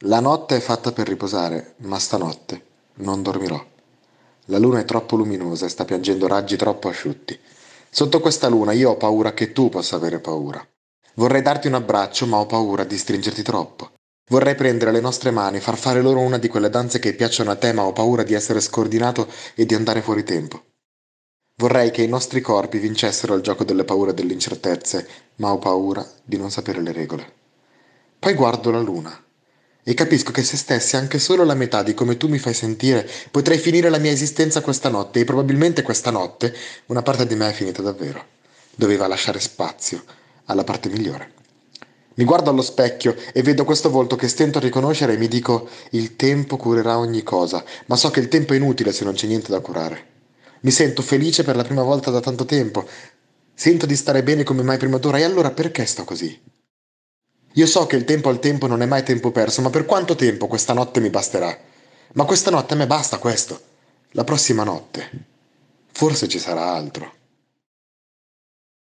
La notte è fatta per riposare, ma stanotte non dormirò. La luna è troppo luminosa e sta piangendo raggi troppo asciutti. Sotto questa luna io ho paura che tu possa avere paura. Vorrei darti un abbraccio, ma ho paura di stringerti troppo. Vorrei prendere le nostre mani, far fare loro una di quelle danze che piacciono a te, ma ho paura di essere scordinato e di andare fuori tempo. Vorrei che i nostri corpi vincessero il gioco delle paure e delle incertezze, ma ho paura di non sapere le regole. Poi guardo la luna e capisco che se stessi anche solo la metà di come tu mi fai sentire, potrei finire la mia esistenza questa notte e probabilmente questa notte una parte di me è finita davvero. Doveva lasciare spazio alla parte migliore. Mi guardo allo specchio e vedo questo volto che stento a riconoscere e mi dico il tempo curerà ogni cosa, ma so che il tempo è inutile se non c'è niente da curare. Mi sento felice per la prima volta da tanto tempo. Sento di stare bene come mai prima d'ora e allora perché sto così? Io so che il tempo al tempo non è mai tempo perso, ma per quanto tempo questa notte mi basterà? Ma questa notte a me basta questo. La prossima notte. Forse ci sarà altro.